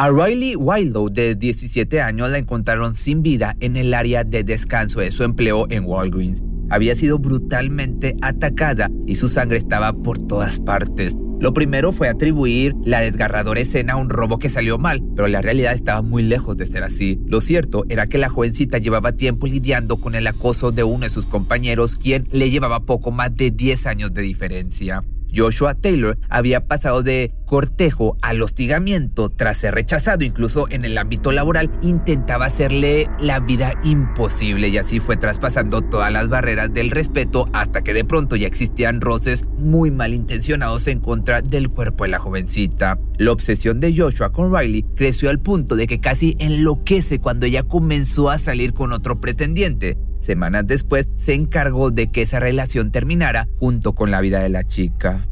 A Riley Wildlow, de 17 años, la encontraron sin vida en el área de descanso de su empleo en Walgreens. Había sido brutalmente atacada y su sangre estaba por todas partes. Lo primero fue atribuir la desgarradora escena a un robo que salió mal, pero la realidad estaba muy lejos de ser así. Lo cierto era que la jovencita llevaba tiempo lidiando con el acoso de uno de sus compañeros, quien le llevaba poco más de 10 años de diferencia. Joshua Taylor había pasado de cortejo al hostigamiento tras ser rechazado incluso en el ámbito laboral, intentaba hacerle la vida imposible y así fue traspasando todas las barreras del respeto hasta que de pronto ya existían roces muy malintencionados en contra del cuerpo de la jovencita. La obsesión de Joshua con Riley creció al punto de que casi enloquece cuando ella comenzó a salir con otro pretendiente. Semanas después se encargó de que esa relación terminara junto con la vida de la chica.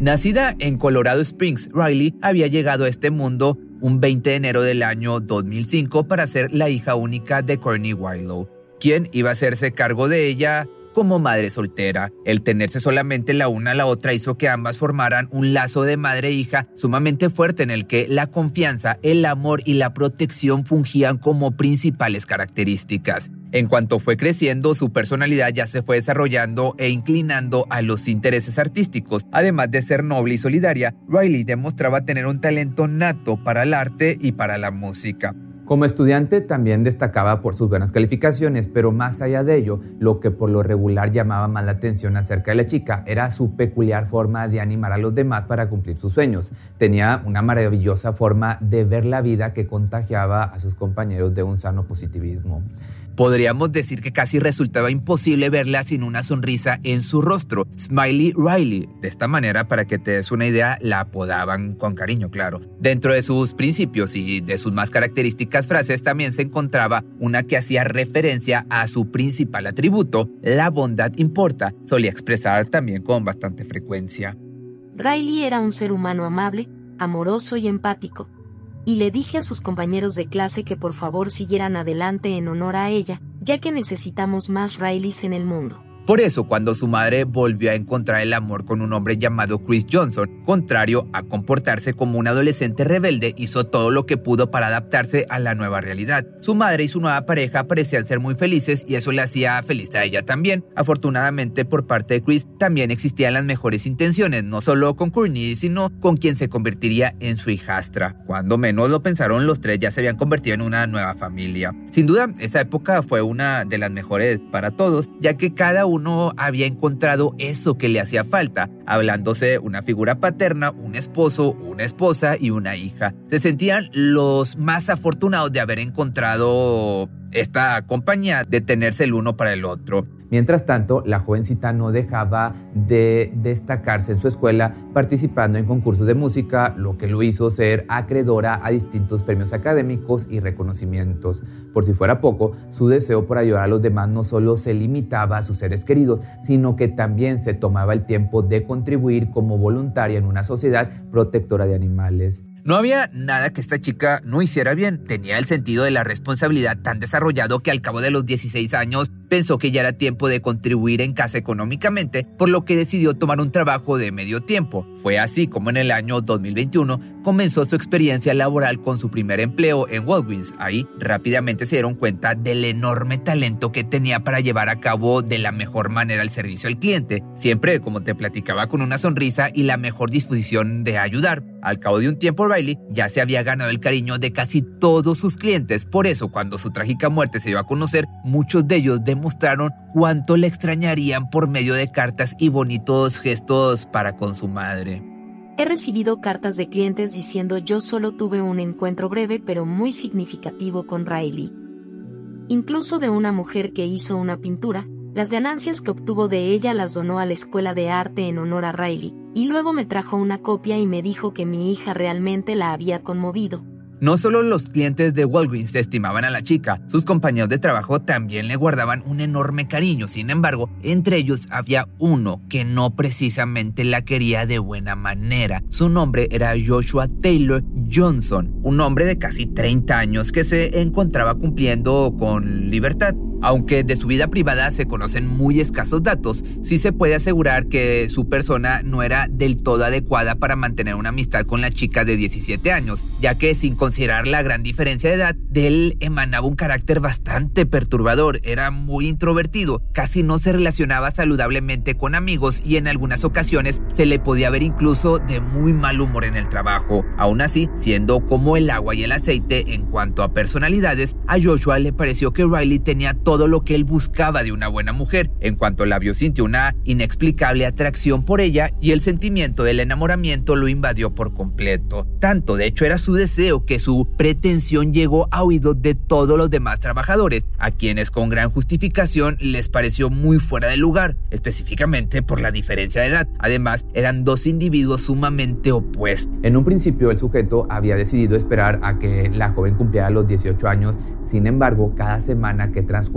Nacida en Colorado Springs, Riley había llegado a este mundo un 20 de enero del año 2005 para ser la hija única de Courtney Wildlow, quien iba a hacerse cargo de ella como madre soltera. El tenerse solamente la una a la otra hizo que ambas formaran un lazo de madre e hija sumamente fuerte en el que la confianza, el amor y la protección fungían como principales características. En cuanto fue creciendo, su personalidad ya se fue desarrollando e inclinando a los intereses artísticos. Además de ser noble y solidaria, Riley demostraba tener un talento nato para el arte y para la música. Como estudiante también destacaba por sus buenas calificaciones, pero más allá de ello, lo que por lo regular llamaba más la atención acerca de la chica era su peculiar forma de animar a los demás para cumplir sus sueños. Tenía una maravillosa forma de ver la vida que contagiaba a sus compañeros de un sano positivismo. Podríamos decir que casi resultaba imposible verla sin una sonrisa en su rostro. Smiley Riley. De esta manera, para que te des una idea, la apodaban con cariño, claro. Dentro de sus principios y de sus más características frases también se encontraba una que hacía referencia a su principal atributo, la bondad importa. Solía expresar también con bastante frecuencia. Riley era un ser humano amable, amoroso y empático y le dije a sus compañeros de clase que por favor siguieran adelante en honor a ella, ya que necesitamos más Rileys en el mundo. Por eso, cuando su madre volvió a encontrar el amor con un hombre llamado Chris Johnson, contrario a comportarse como un adolescente rebelde, hizo todo lo que pudo para adaptarse a la nueva realidad. Su madre y su nueva pareja parecían ser muy felices y eso le hacía feliz a ella también. Afortunadamente, por parte de Chris, también existían las mejores intenciones, no solo con Courtney, sino con quien se convertiría en su hijastra. Cuando menos lo pensaron, los tres ya se habían convertido en una nueva familia. Sin duda, esa época fue una de las mejores para todos, ya que cada uno uno había encontrado eso que le hacía falta, hablándose una figura paterna, un esposo, una esposa y una hija. Se sentían los más afortunados de haber encontrado esta compañía, de tenerse el uno para el otro. Mientras tanto, la jovencita no dejaba de destacarse en su escuela participando en concursos de música, lo que lo hizo ser acreedora a distintos premios académicos y reconocimientos. Por si fuera poco, su deseo por ayudar a los demás no solo se limitaba a sus seres queridos, sino que también se tomaba el tiempo de contribuir como voluntaria en una sociedad protectora de animales. No había nada que esta chica no hiciera bien. Tenía el sentido de la responsabilidad tan desarrollado que al cabo de los 16 años pensó que ya era tiempo de contribuir en casa económicamente, por lo que decidió tomar un trabajo de medio tiempo. Fue así como en el año 2021 comenzó su experiencia laboral con su primer empleo en Walgreens. Ahí rápidamente se dieron cuenta del enorme talento que tenía para llevar a cabo de la mejor manera el servicio al cliente, siempre como te platicaba con una sonrisa y la mejor disposición de ayudar. Al cabo de un tiempo Riley ya se había ganado el cariño de casi todos sus clientes, por eso cuando su trágica muerte se dio a conocer, muchos de ellos demostraron cuánto le extrañarían por medio de cartas y bonitos gestos para con su madre. He recibido cartas de clientes diciendo yo solo tuve un encuentro breve pero muy significativo con Riley. Incluso de una mujer que hizo una pintura, las ganancias que obtuvo de ella las donó a la escuela de arte en honor a Riley, y luego me trajo una copia y me dijo que mi hija realmente la había conmovido. No solo los clientes de Walgreens estimaban a la chica, sus compañeros de trabajo también le guardaban un enorme cariño. Sin embargo, entre ellos había uno que no precisamente la quería de buena manera. Su nombre era Joshua Taylor Johnson, un hombre de casi 30 años que se encontraba cumpliendo con libertad Aunque de su vida privada se conocen muy escasos datos, sí se puede asegurar que su persona no era del todo adecuada para mantener una amistad con la chica de 17 años, ya que sin considerar la gran diferencia de edad, de él emanaba un carácter bastante perturbador, era muy introvertido, casi no se relacionaba saludablemente con amigos y en algunas ocasiones se le podía ver incluso de muy mal humor en el trabajo. Aún así, siendo como el agua y el aceite en cuanto a personalidades, a Joshua le pareció que Riley tenía todo lo que él buscaba de una buena mujer. En cuanto la vio sintió una inexplicable atracción por ella y el sentimiento del enamoramiento lo invadió por completo. Tanto de hecho era su deseo que su pretensión llegó a oídos de todos los demás trabajadores, a quienes con gran justificación les pareció muy fuera de lugar, específicamente por la diferencia de edad. Además, eran dos individuos sumamente opuestos. En un principio el sujeto había decidido esperar a que la joven cumpliera los 18 años sin embargo, cada semana que transcurría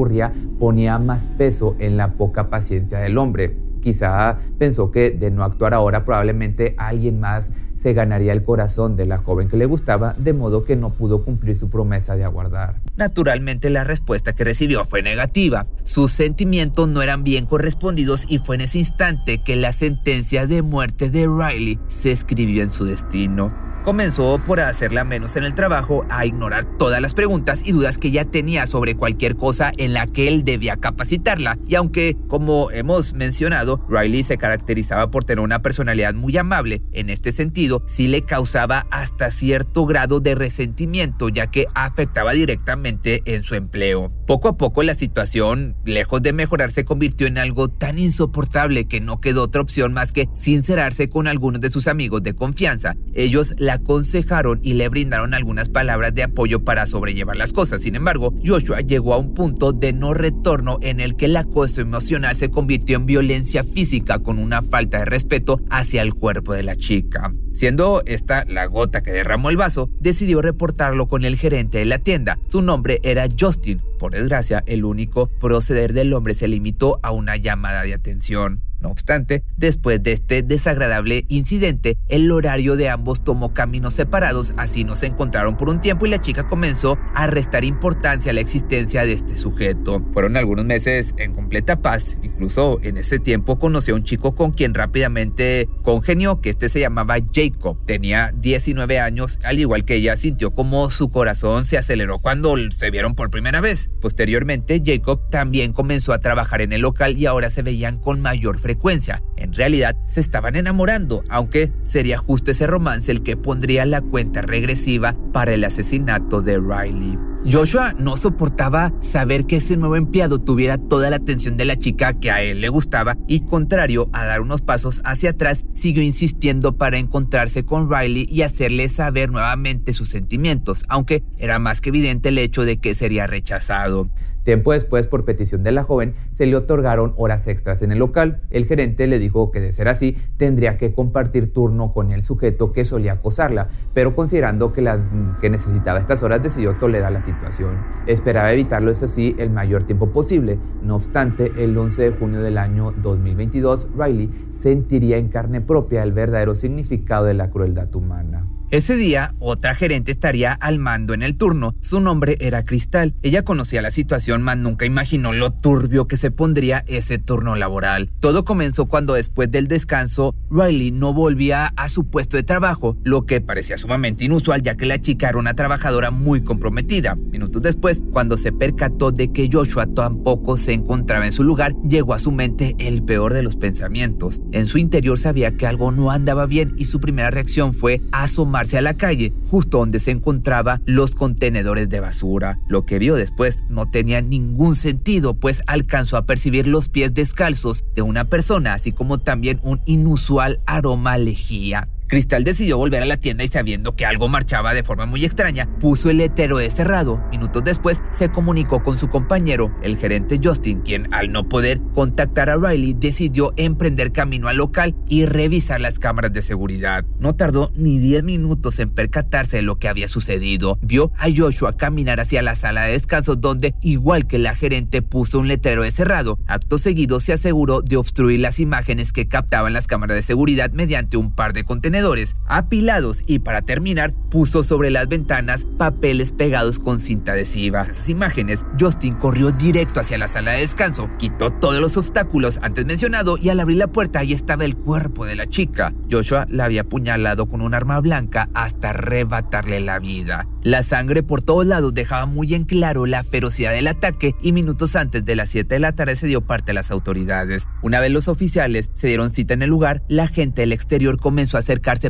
ponía más peso en la poca paciencia del hombre. Quizá pensó que de no actuar ahora probablemente alguien más se ganaría el corazón de la joven que le gustaba, de modo que no pudo cumplir su promesa de aguardar. Naturalmente la respuesta que recibió fue negativa. Sus sentimientos no eran bien correspondidos y fue en ese instante que la sentencia de muerte de Riley se escribió en su destino comenzó por hacerla menos en el trabajo, a ignorar todas las preguntas y dudas que ya tenía sobre cualquier cosa en la que él debía capacitarla. Y aunque, como hemos mencionado, Riley se caracterizaba por tener una personalidad muy amable, en este sentido sí le causaba hasta cierto grado de resentimiento, ya que afectaba directamente en su empleo. Poco a poco la situación, lejos de mejorar, se convirtió en algo tan insoportable que no quedó otra opción más que sincerarse con algunos de sus amigos de confianza. Ellos la aconsejaron y le brindaron algunas palabras de apoyo para sobrellevar las cosas. Sin embargo, Joshua llegó a un punto de no retorno en el que el acoso emocional se convirtió en violencia física con una falta de respeto hacia el cuerpo de la chica. Siendo esta la gota que derramó el vaso, decidió reportarlo con el gerente de la tienda. Su nombre era Justin. Por desgracia, el único proceder del hombre se limitó a una llamada de atención. No obstante, después de este desagradable incidente, el horario de ambos tomó caminos separados, así no se encontraron por un tiempo y la chica comenzó a restar importancia a la existencia de este sujeto. Fueron algunos meses en completa paz, incluso en ese tiempo conoció a un chico con quien rápidamente congenió, que este se llamaba Jacob. Tenía 19 años, al igual que ella sintió como su corazón se aceleró cuando se vieron por primera vez. Posteriormente, Jacob también comenzó a trabajar en el local y ahora se veían con mayor frecuencia frecuencia. En realidad se estaban enamorando, aunque sería justo ese romance el que pondría la cuenta regresiva para el asesinato de Riley. Joshua no soportaba saber que ese nuevo empleado tuviera toda la atención de la chica que a él le gustaba y contrario a dar unos pasos hacia atrás, siguió insistiendo para encontrarse con Riley y hacerle saber nuevamente sus sentimientos, aunque era más que evidente el hecho de que sería rechazado. Tiempo después, por petición de la joven, se le otorgaron horas extras en el local. El gerente le dijo que de ser así, tendría que compartir turno con el sujeto que solía acosarla, pero considerando que, las, que necesitaba estas horas, decidió tolerar la situación. Esperaba evitarlo, eso sí, el mayor tiempo posible. No obstante, el 11 de junio del año 2022, Riley sentiría en carne propia el verdadero significado de la crueldad humana. Ese día, otra gerente estaría al mando en el turno. Su nombre era Cristal. Ella conocía la situación, mas nunca imaginó lo turbio que se pondría ese turno laboral. Todo comenzó cuando después del descanso, Riley no volvía a su puesto de trabajo, lo que parecía sumamente inusual ya que la chica era una trabajadora muy comprometida. Minutos después, cuando se percató de que Joshua tampoco se encontraba en su lugar, llegó a su mente el peor de los pensamientos. En su interior sabía que algo no andaba bien y su primera reacción fue asomar a la calle, justo donde se encontraban los contenedores de basura. Lo que vio después no tenía ningún sentido, pues alcanzó a percibir los pies descalzos de una persona, así como también un inusual aroma lejía. Cristal decidió volver a la tienda y sabiendo que algo marchaba de forma muy extraña, puso el de cerrado. Minutos después se comunicó con su compañero, el gerente Justin, quien al no poder contactar a Riley decidió emprender camino al local y revisar las cámaras de seguridad. No tardó ni 10 minutos en percatarse de lo que había sucedido. Vio a Joshua caminar hacia la sala de descanso donde, igual que la gerente, puso un letrero de cerrado. Acto seguido se aseguró de obstruir las imágenes que captaban las cámaras de seguridad mediante un par de contenedores apilados y para terminar puso sobre las ventanas papeles pegados con cinta adhesiva. Esas imágenes, Justin corrió directo hacia la sala de descanso, quitó todos los obstáculos antes mencionado y al abrir la puerta ahí estaba el cuerpo de la chica. Joshua la había apuñalado con un arma blanca hasta arrebatarle la vida. La sangre por todos lados dejaba muy en claro la ferocidad del ataque y minutos antes de las 7 de la tarde se dio parte a las autoridades. Una vez los oficiales se dieron cita en el lugar, la gente del exterior comenzó a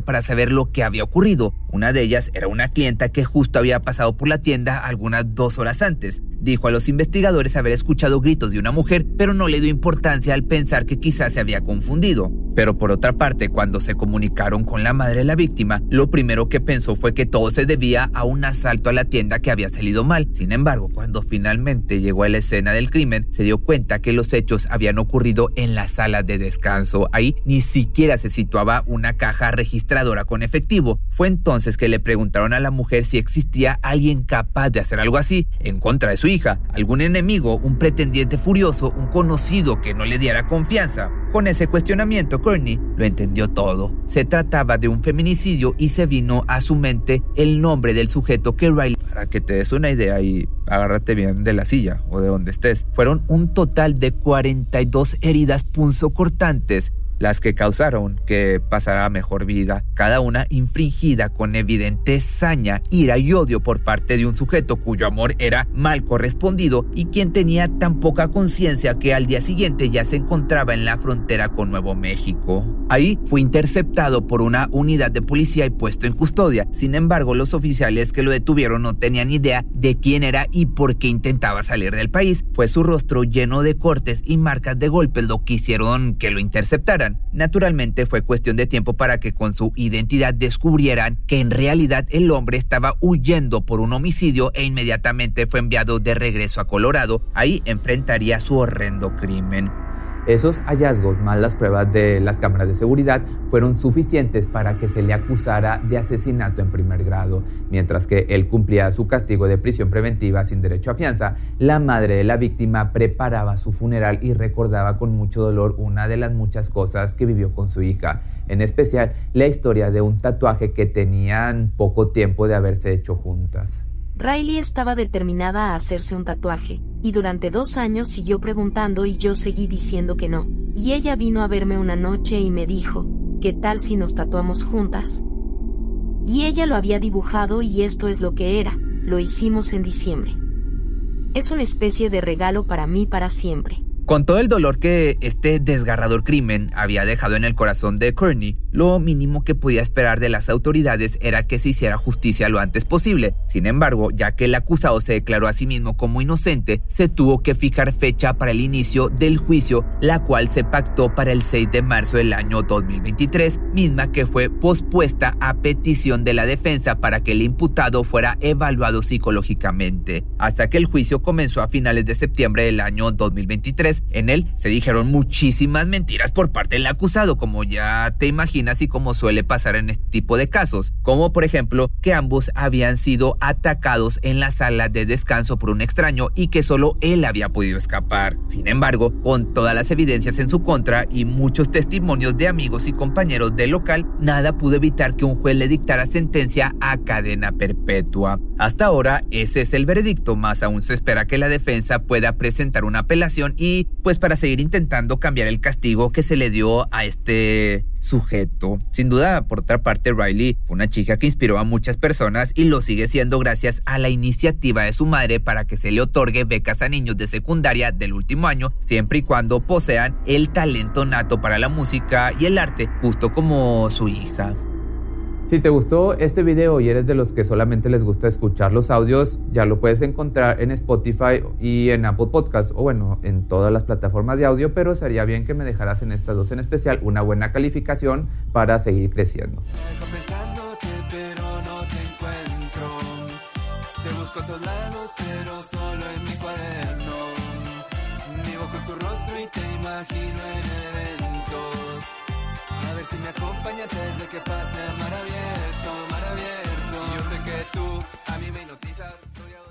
para saber lo que había ocurrido. Una de ellas era una clienta que justo había pasado por la tienda algunas dos horas antes. Dijo a los investigadores haber escuchado gritos de una mujer, pero no le dio importancia al pensar que quizás se había confundido. Pero por otra parte, cuando se comunicaron con la madre de la víctima, lo primero que pensó fue que todo se debía a un asalto a la tienda que había salido mal. Sin embargo, cuando finalmente llegó a la escena del crimen, se dio cuenta que los hechos habían ocurrido en la sala de descanso. Ahí ni siquiera se situaba una caja registradora con efectivo. Fue entonces que le preguntaron a la mujer si existía alguien capaz de hacer algo así en contra de su hija, algún enemigo, un pretendiente furioso, un conocido que no le diera confianza. Con ese cuestionamiento, Courtney lo entendió todo. Se trataba de un feminicidio y se vino a su mente el nombre del sujeto que Riley, para que te des una idea y agárrate bien de la silla o de donde estés, fueron un total de 42 heridas punzocortantes las que causaron que pasara mejor vida, cada una infringida con evidente saña, ira y odio por parte de un sujeto cuyo amor era mal correspondido y quien tenía tan poca conciencia que al día siguiente ya se encontraba en la frontera con Nuevo México. Ahí fue interceptado por una unidad de policía y puesto en custodia. Sin embargo, los oficiales que lo detuvieron no tenían idea de quién era y por qué intentaba salir del país. Fue su rostro lleno de cortes y marcas de golpes lo que hicieron que lo interceptaran. Naturalmente fue cuestión de tiempo para que con su identidad descubrieran que en realidad el hombre estaba huyendo por un homicidio e inmediatamente fue enviado de regreso a Colorado. Ahí enfrentaría su horrendo crimen. Esos hallazgos, más las pruebas de las cámaras de seguridad, fueron suficientes para que se le acusara de asesinato en primer grado. Mientras que él cumplía su castigo de prisión preventiva sin derecho a fianza, la madre de la víctima preparaba su funeral y recordaba con mucho dolor una de las muchas cosas que vivió con su hija, en especial la historia de un tatuaje que tenían poco tiempo de haberse hecho juntas. Riley estaba determinada a hacerse un tatuaje, y durante dos años siguió preguntando y yo seguí diciendo que no. Y ella vino a verme una noche y me dijo, ¿qué tal si nos tatuamos juntas? Y ella lo había dibujado y esto es lo que era, lo hicimos en diciembre. Es una especie de regalo para mí para siempre. Con todo el dolor que este desgarrador crimen había dejado en el corazón de Courtney, lo mínimo que podía esperar de las autoridades era que se hiciera justicia lo antes posible. Sin embargo, ya que el acusado se declaró a sí mismo como inocente, se tuvo que fijar fecha para el inicio del juicio, la cual se pactó para el 6 de marzo del año 2023, misma que fue pospuesta a petición de la defensa para que el imputado fuera evaluado psicológicamente, hasta que el juicio comenzó a finales de septiembre del año 2023 en él se dijeron muchísimas mentiras por parte del acusado, como ya te imaginas y como suele pasar en este tipo de casos, como por ejemplo que ambos habían sido atacados en la sala de descanso por un extraño y que solo él había podido escapar. Sin embargo, con todas las evidencias en su contra y muchos testimonios de amigos y compañeros del local, nada pudo evitar que un juez le dictara sentencia a cadena perpetua. Hasta ahora, ese es el veredicto, más aún se espera que la defensa pueda presentar una apelación y pues para seguir intentando cambiar el castigo que se le dio a este sujeto. Sin duda, por otra parte, Riley fue una chica que inspiró a muchas personas y lo sigue siendo gracias a la iniciativa de su madre para que se le otorgue becas a niños de secundaria del último año, siempre y cuando posean el talento nato para la música y el arte, justo como su hija. Si te gustó este video y eres de los que solamente les gusta escuchar los audios, ya lo puedes encontrar en Spotify y en Apple Podcast o bueno, en todas las plataformas de audio, pero sería bien que me dejaras en estas dos en especial una buena calificación para seguir creciendo. Si me acompañas desde que pase mar abierto, mar abierto. Yo sé que tú a mí me hipnotizas, de